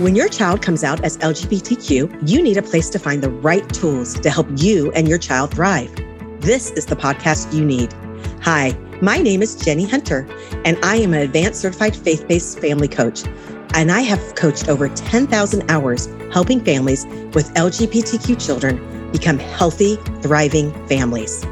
When your child comes out as LGBTQ, you need a place to find the right tools to help you and your child thrive. This is the podcast you need. Hi, my name is Jenny Hunter, and I am an advanced certified faith based family coach. And I have coached over 10,000 hours helping families with LGBTQ children become healthy, thriving families.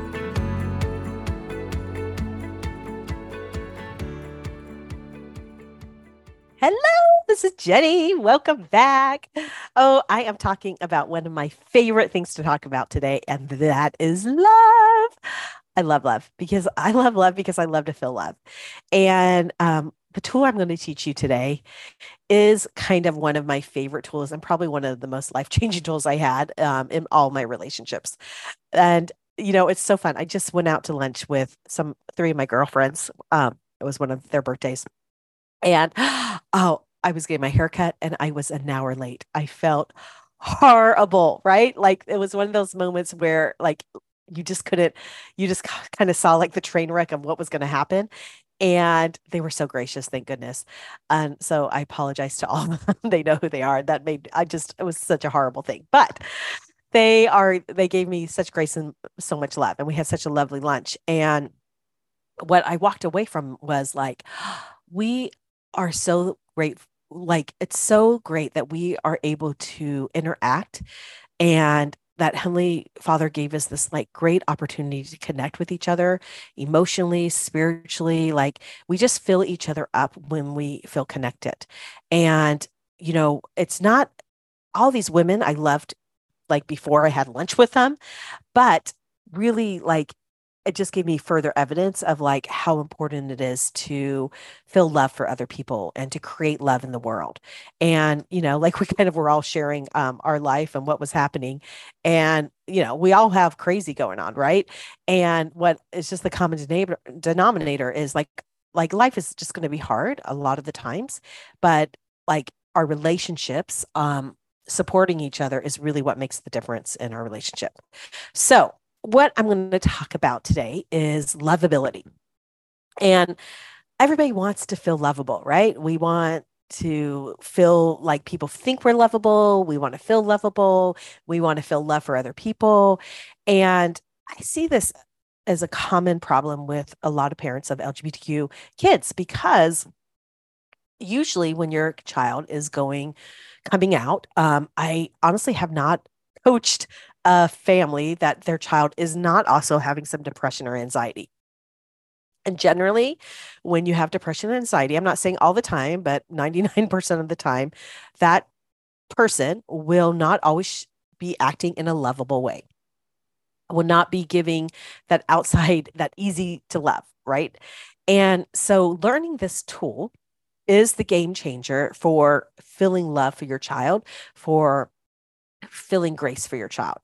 Jenny. Welcome back. Oh, I am talking about one of my favorite things to talk about today, and that is love. I love love because I love love because I love to feel love. And um, the tool I'm going to teach you today is kind of one of my favorite tools and probably one of the most life changing tools I had um, in all my relationships. And, you know, it's so fun. I just went out to lunch with some three of my girlfriends. Um, it was one of their birthdays. And oh, I was getting my haircut and I was an hour late. I felt horrible, right? Like it was one of those moments where like you just couldn't, you just kind of saw like the train wreck of what was going to happen. And they were so gracious, thank goodness. And so I apologize to all of them. they know who they are. That made, I just, it was such a horrible thing. But they are, they gave me such grace and so much love. And we had such a lovely lunch. And what I walked away from was like, we are so great like it's so great that we are able to interact and that Heavenly Father gave us this like great opportunity to connect with each other emotionally, spiritually. Like we just fill each other up when we feel connected. And, you know, it's not all these women I loved like before I had lunch with them, but really like it just gave me further evidence of like how important it is to feel love for other people and to create love in the world. And you know like we kind of were all sharing um, our life and what was happening. And you know we all have crazy going on right? And what is just the common denominator is like like life is just going to be hard a lot of the times but like our relationships um supporting each other is really what makes the difference in our relationship. So what I'm going to talk about today is lovability. And everybody wants to feel lovable, right? We want to feel like people think we're lovable. We want to feel lovable. We want to feel love for other people. And I see this as a common problem with a lot of parents of LGBTQ kids because usually when your child is going coming out, um, I honestly have not coached a family that their child is not also having some depression or anxiety. And generally, when you have depression and anxiety, I'm not saying all the time, but 99% of the time, that person will not always be acting in a lovable way, will not be giving that outside, that easy to love, right? And so, learning this tool is the game changer for feeling love for your child, for feeling grace for your child.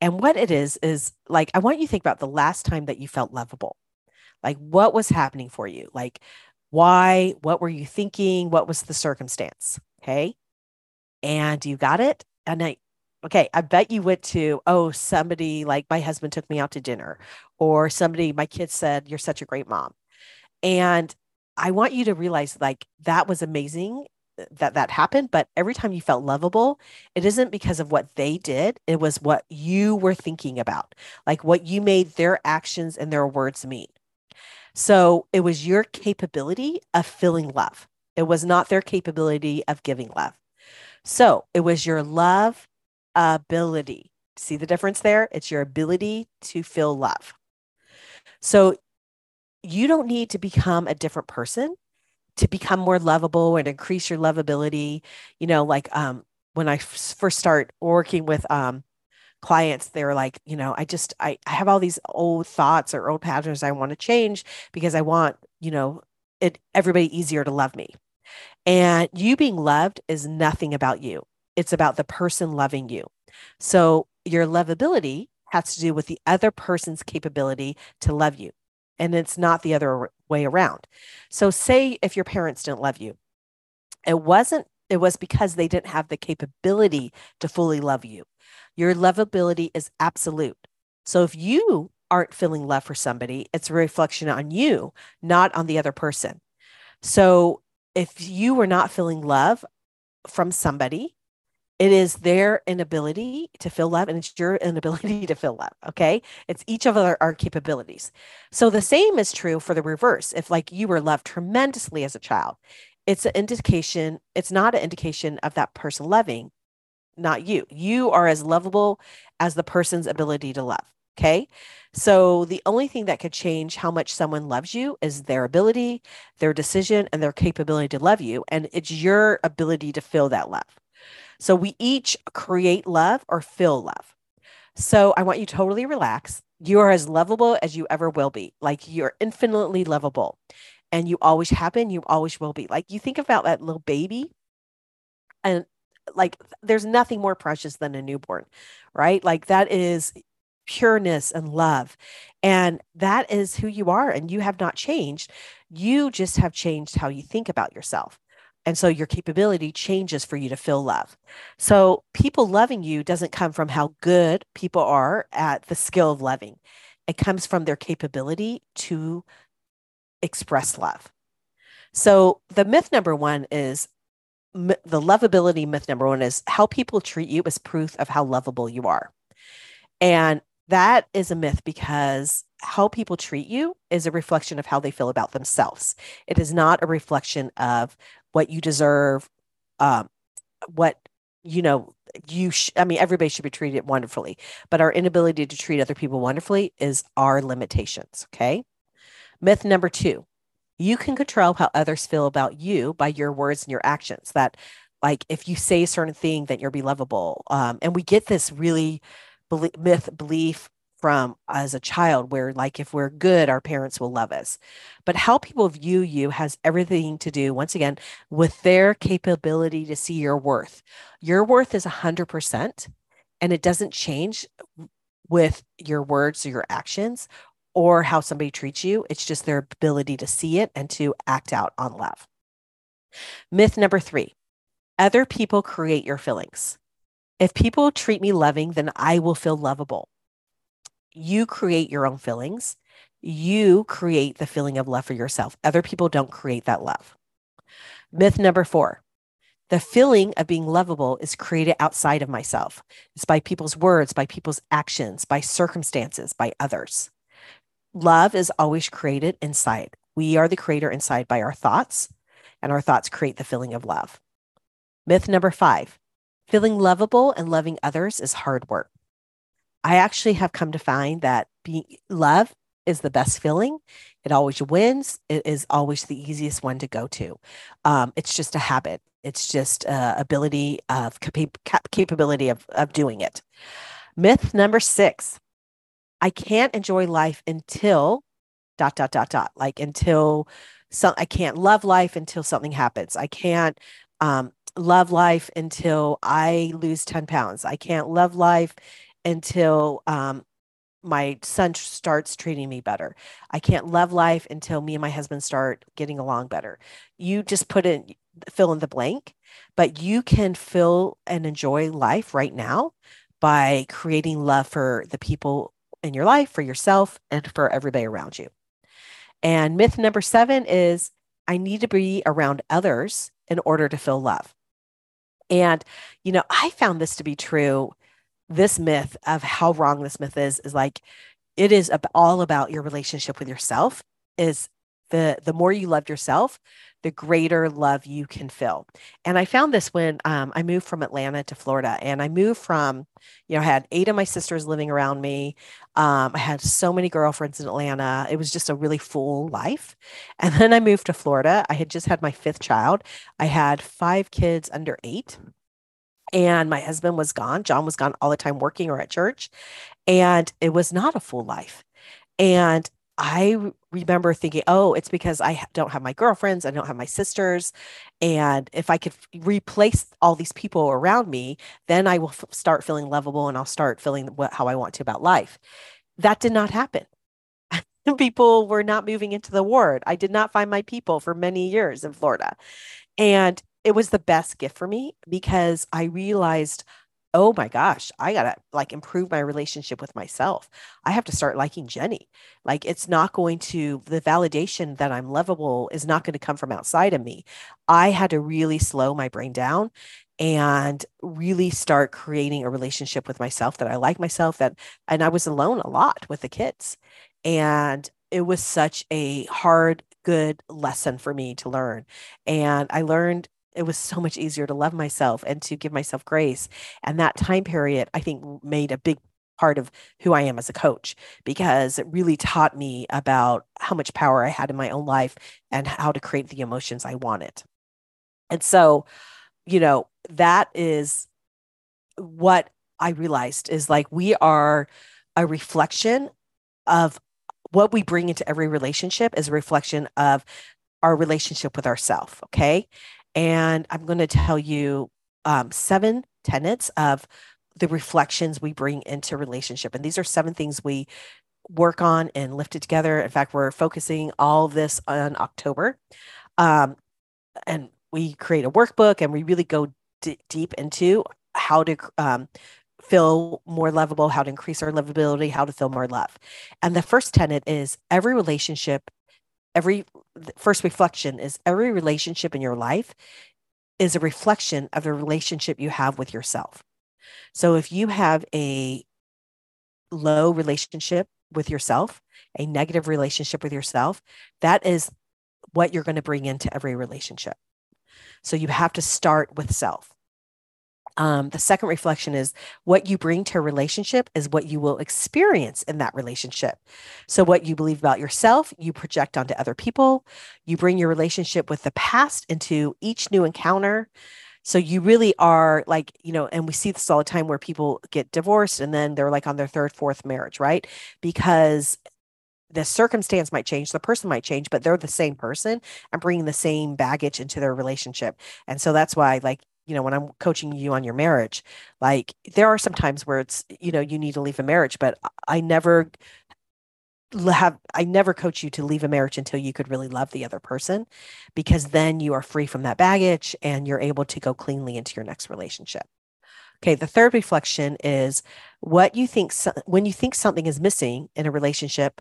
And what it is, is like, I want you to think about the last time that you felt lovable. Like, what was happening for you? Like, why? What were you thinking? What was the circumstance? Okay. And you got it. And I, okay, I bet you went to, oh, somebody like my husband took me out to dinner, or somebody, my kids said, You're such a great mom. And I want you to realize like that was amazing that that happened but every time you felt lovable it isn't because of what they did it was what you were thinking about like what you made their actions and their words mean. So it was your capability of feeling love. It was not their capability of giving love. So it was your love ability. See the difference there? It's your ability to feel love. So you don't need to become a different person to become more lovable and increase your lovability. You know like um when i f- first start working with um clients they're like you know i just I, I have all these old thoughts or old patterns i want to change because i want you know it everybody easier to love me. And you being loved is nothing about you. It's about the person loving you. So your lovability has to do with the other person's capability to love you and it's not the other way around. So, say if your parents didn't love you, it wasn't, it was because they didn't have the capability to fully love you. Your lovability is absolute. So, if you aren't feeling love for somebody, it's a reflection on you, not on the other person. So, if you were not feeling love from somebody it is their inability to feel love and it's your inability to feel love. Okay. It's each of our, our, capabilities. So the same is true for the reverse. If like you were loved tremendously as a child, it's an indication, it's not an indication of that person loving, not you. You are as lovable as the person's ability to love. Okay. So the only thing that could change how much someone loves you is their ability, their decision, and their capability to love you. And it's your ability to feel that love. So we each create love or feel love. So I want you to totally relax. You are as lovable as you ever will be. Like you're infinitely lovable. And you always have been, you always will be. Like you think about that little baby and like there's nothing more precious than a newborn, right? Like that is pureness and love. And that is who you are. And you have not changed. You just have changed how you think about yourself. And so your capability changes for you to feel love. So people loving you doesn't come from how good people are at the skill of loving, it comes from their capability to express love. So the myth number one is the lovability myth number one is how people treat you is proof of how lovable you are. And that is a myth because how people treat you is a reflection of how they feel about themselves. It is not a reflection of what you deserve, um, what you know you sh- i mean everybody should be treated wonderfully but our inability to treat other people wonderfully is our limitations okay myth number two you can control how others feel about you by your words and your actions that like if you say a certain thing that you're be lovable um, and we get this really myth belief from as a child where like if we're good our parents will love us. But how people view you has everything to do once again with their capability to see your worth. Your worth is 100% and it doesn't change with your words or your actions or how somebody treats you. It's just their ability to see it and to act out on love. Myth number 3 other people create your feelings if people treat me loving then i will feel lovable you create your own feelings. You create the feeling of love for yourself. Other people don't create that love. Myth number four the feeling of being lovable is created outside of myself. It's by people's words, by people's actions, by circumstances, by others. Love is always created inside. We are the creator inside by our thoughts, and our thoughts create the feeling of love. Myth number five feeling lovable and loving others is hard work. I actually have come to find that being love is the best feeling. It always wins. It is always the easiest one to go to. Um, it's just a habit. It's just uh, ability of cap- capability of, of doing it. Myth number six: I can't enjoy life until dot dot dot dot like until some I can't love life until something happens. I can't um, love life until I lose ten pounds. I can't love life until um, my son starts treating me better. I can't love life until me and my husband start getting along better. You just put in fill in the blank, but you can fill and enjoy life right now by creating love for the people in your life, for yourself, and for everybody around you. And myth number seven is I need to be around others in order to feel love. And, you know, I found this to be true. This myth of how wrong this myth is is like it is all about your relationship with yourself is the the more you love yourself the greater love you can feel. And i found this when um, i moved from atlanta to florida and i moved from you know i had eight of my sisters living around me. Um, i had so many girlfriends in atlanta. It was just a really full life. And then i moved to florida. I had just had my fifth child. I had five kids under eight. And my husband was gone. John was gone all the time working or at church. And it was not a full life. And I remember thinking, oh, it's because I don't have my girlfriends, I don't have my sisters. And if I could replace all these people around me, then I will f- start feeling lovable and I'll start feeling what, how I want to about life. That did not happen. people were not moving into the ward. I did not find my people for many years in Florida. And it was the best gift for me because I realized oh my gosh, I got to like improve my relationship with myself. I have to start liking Jenny. Like it's not going to, the validation that I'm lovable is not going to come from outside of me. I had to really slow my brain down and really start creating a relationship with myself that I like myself that and I was alone a lot with the kids and it was such a hard good lesson for me to learn and I learned it was so much easier to love myself and to give myself grace and that time period I think made a big part of who I am as a coach because it really taught me about how much power I had in my own life and how to create the emotions I wanted. And so, you know, that is what I realized is like we are a reflection of what we bring into every relationship is a reflection of our relationship with ourself Okay. And I'm going to tell you um, seven tenets of the reflections we bring into relationship. And these are seven things we work on and Lifted Together. In fact, we're focusing all this on October. Um, and we create a workbook and we really go d- deep into how to um, feel more lovable, how to increase our lovability, how to feel more love. And the first tenet is every relationship, every first reflection is every relationship in your life is a reflection of the relationship you have with yourself. So if you have a low relationship with yourself, a negative relationship with yourself, that is what you're going to bring into every relationship. So you have to start with self. Um, the second reflection is what you bring to a relationship is what you will experience in that relationship. So, what you believe about yourself, you project onto other people. You bring your relationship with the past into each new encounter. So, you really are like, you know, and we see this all the time where people get divorced and then they're like on their third, fourth marriage, right? Because the circumstance might change, the person might change, but they're the same person and bringing the same baggage into their relationship. And so that's why, like, you know, when I'm coaching you on your marriage, like there are some times where it's, you know, you need to leave a marriage, but I never have I never coach you to leave a marriage until you could really love the other person because then you are free from that baggage and you're able to go cleanly into your next relationship. Okay, the third reflection is what you think so, when you think something is missing in a relationship,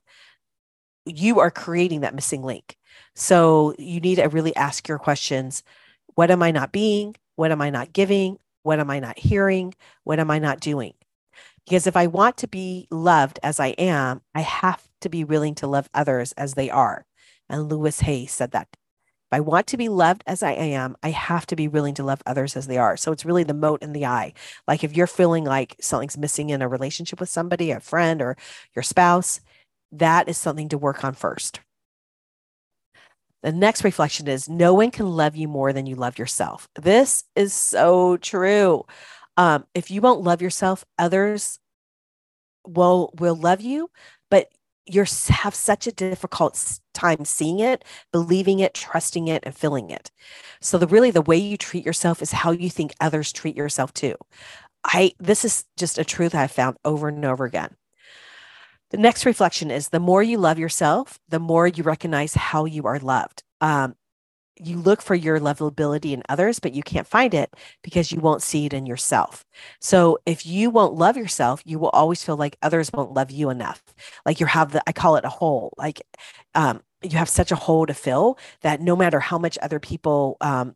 you are creating that missing link. So you need to really ask your questions what am I not being? What am I not giving? What am I not hearing? What am I not doing? Because if I want to be loved as I am, I have to be willing to love others as they are. And Louise Hay said that. If I want to be loved as I am, I have to be willing to love others as they are. So it's really the mote in the eye. Like if you're feeling like something's missing in a relationship with somebody, a friend or your spouse, that is something to work on first. The next reflection is no one can love you more than you love yourself. This is so true. Um, if you won't love yourself, others will will love you, but you have such a difficult time seeing it, believing it, trusting it, and feeling it. So the really the way you treat yourself is how you think others treat yourself too. I this is just a truth I've found over and over again. The next reflection is the more you love yourself, the more you recognize how you are loved. Um, you look for your lovability in others, but you can't find it because you won't see it in yourself. So if you won't love yourself, you will always feel like others won't love you enough. Like you have the, I call it a hole. Like um, you have such a hole to fill that no matter how much other people um,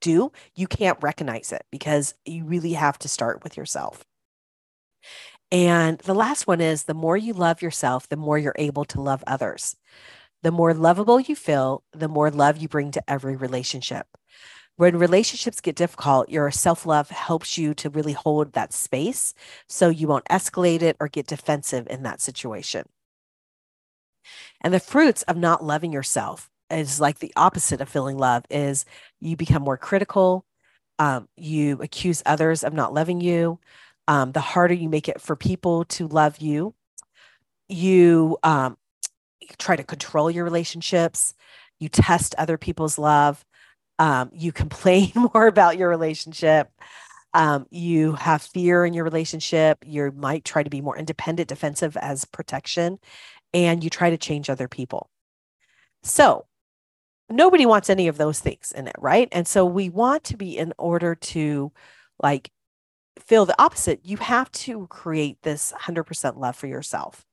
do, you can't recognize it because you really have to start with yourself. And the last one is the more you love yourself, the more you're able to love others. The more lovable you feel, the more love you bring to every relationship. When relationships get difficult, your self love helps you to really hold that space so you won't escalate it or get defensive in that situation. And the fruits of not loving yourself is like the opposite of feeling love is you become more critical um, you accuse others of not loving you um, the harder you make it for people to love you. You um, try to control your relationships. You test other people's love. Um, you complain more about your relationship. Um, you have fear in your relationship. You might try to be more independent, defensive as protection, and you try to change other people. So, nobody wants any of those things in it, right? And so, we want to be in order to like feel the opposite. You have to create this 100% love for yourself.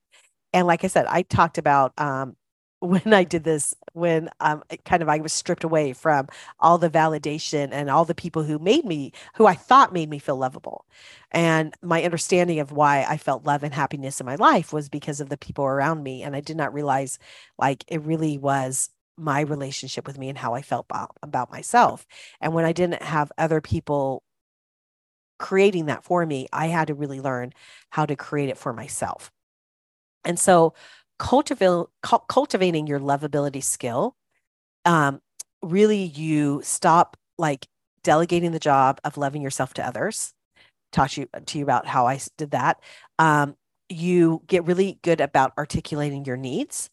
And like I said, I talked about um, when I did this, when um, kind of I was stripped away from all the validation and all the people who made me, who I thought made me feel lovable. And my understanding of why I felt love and happiness in my life was because of the people around me. And I did not realize like it really was my relationship with me and how I felt about, about myself. And when I didn't have other people creating that for me, I had to really learn how to create it for myself. And so cultivate, cultivating your lovability skill, um, really you stop like delegating the job of loving yourself to others. Taught you to you about how I did that. Um, you get really good about articulating your needs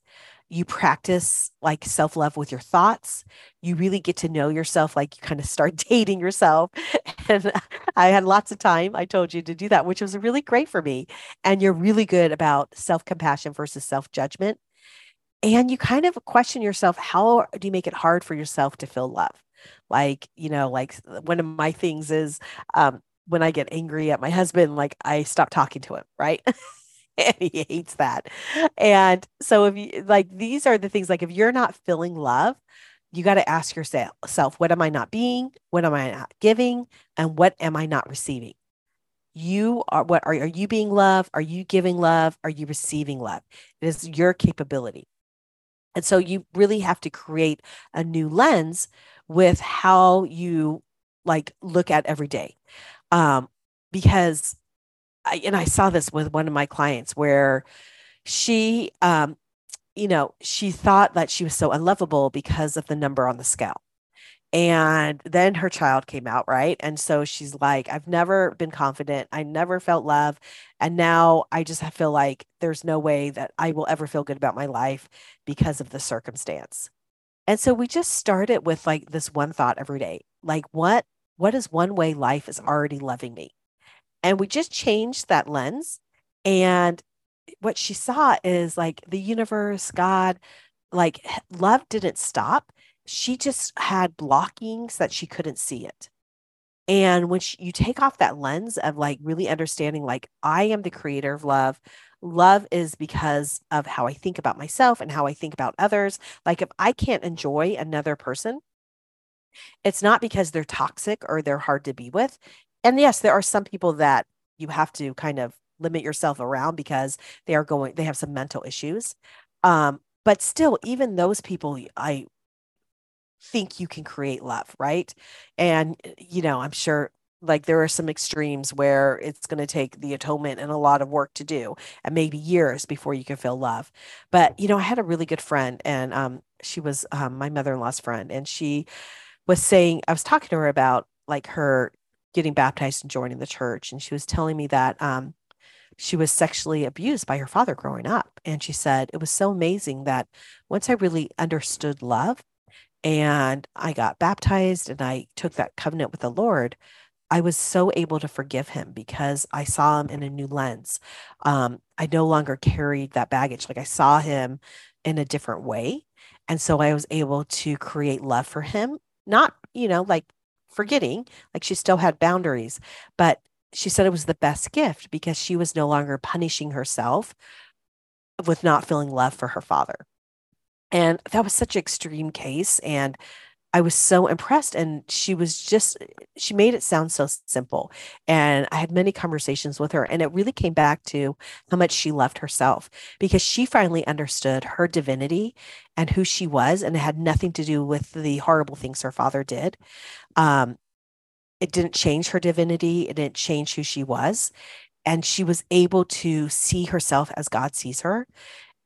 you practice like self love with your thoughts. You really get to know yourself, like you kind of start dating yourself. And I had lots of time, I told you to do that, which was really great for me. And you're really good about self compassion versus self judgment. And you kind of question yourself how do you make it hard for yourself to feel love? Like, you know, like one of my things is um, when I get angry at my husband, like I stop talking to him, right? and he hates that. And so if you like these are the things like if you're not feeling love, you got to ask yourself, what am I not being? What am I not giving? And what am I not receiving? You are what are, are you being love? Are you giving love? Are you receiving love? It is your capability. And so you really have to create a new lens with how you like look at every day. Um, because I, and I saw this with one of my clients where she, um, you know, she thought that she was so unlovable because of the number on the scale. And then her child came out, right? And so she's like, I've never been confident. I never felt love. And now I just feel like there's no way that I will ever feel good about my life because of the circumstance. And so we just started with like this one thought every day like, what? What is one way life is already loving me? And we just changed that lens. And what she saw is like the universe, God, like love didn't stop. She just had blockings that she couldn't see it. And when she, you take off that lens of like really understanding, like, I am the creator of love, love is because of how I think about myself and how I think about others. Like, if I can't enjoy another person, it's not because they're toxic or they're hard to be with and yes, there are some people that you have to kind of limit yourself around because they are going, they have some mental issues. Um, but still, even those people, I think you can create love, right? And, eh, you know, I'm sure like there are some extremes where it's going to take the atonement and a lot of work to do and maybe years before you can feel love but you know i had a really good friend and um, she was um, my mother-in-law's friend and she was saying i was talking to her about like her getting baptized and joining the church. And she was telling me that um, she was sexually abused by her father growing up. And she said it was so amazing that once I really understood love and I got baptized and I took that covenant with the Lord, I was so able to forgive him because I saw him in a new lens. Um, I no longer carried that baggage. Like I saw him in a different way. And so I was able to create love for him, not, you know, like forgetting, like she still had boundaries, but she said it was the best gift because she was no longer punishing herself with not feeling love for her father. And that was such an extreme case. And I was so impressed. And she was just, she made it sound so simple. And I had many conversations with her. And it really came back to how much she loved herself because she finally understood her divinity and who she was. And it had nothing to do with the horrible things her father did. Um, it didn't change her divinity, it didn't change who she was. And she was able to see herself as God sees her.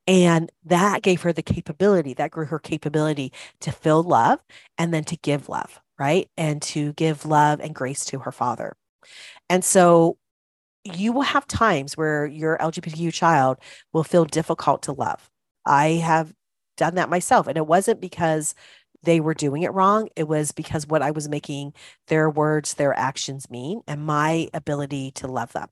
And that gave her the capability, that grew her capability to feel love and then to give love, right? And to give love and grace to her father. And so you will have times where your LGBTQ child will feel difficult to love. I have done that myself. And it wasn't because they were doing it wrong. It was because what I was making their words, their actions mean, and my ability to love them.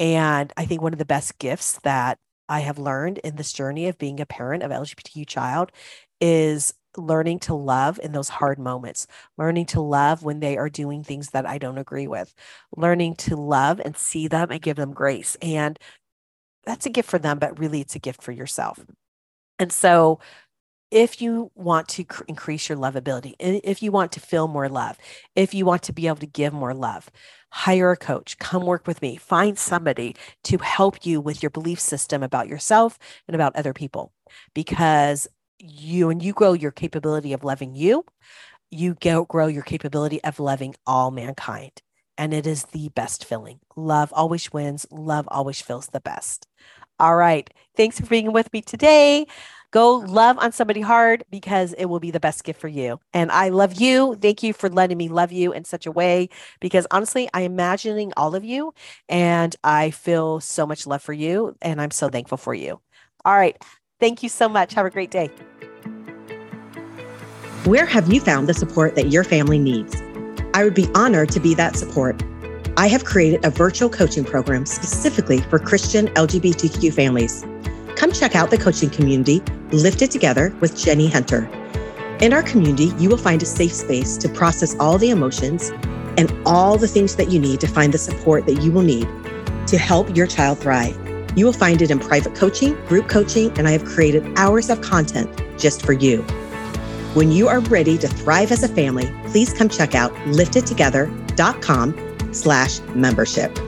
And I think one of the best gifts that I have learned in this journey of being a parent of LGBTQ child is learning to love in those hard moments, learning to love when they are doing things that I don't agree with, learning to love and see them and give them grace. And that's a gift for them, but really it's a gift for yourself. And so if you want to cr- increase your lovability, if you want to feel more love, if you want to be able to give more love, hire a coach, come work with me, find somebody to help you with your belief system about yourself and about other people. Because you, and you grow your capability of loving you, you grow your capability of loving all mankind. And it is the best feeling. Love always wins. Love always feels the best. All right. Thanks for being with me today. Go love on somebody hard because it will be the best gift for you. And I love you. Thank you for letting me love you in such a way because honestly, I'm imagining all of you and I feel so much love for you and I'm so thankful for you. All right. Thank you so much. Have a great day. Where have you found the support that your family needs? I would be honored to be that support. I have created a virtual coaching program specifically for Christian LGBTQ families. Come check out the coaching community, Lifted Together with Jenny Hunter. In our community, you will find a safe space to process all the emotions and all the things that you need to find the support that you will need to help your child thrive. You will find it in private coaching, group coaching, and I have created hours of content just for you. When you are ready to thrive as a family, please come check out liftedtogether.com slash membership.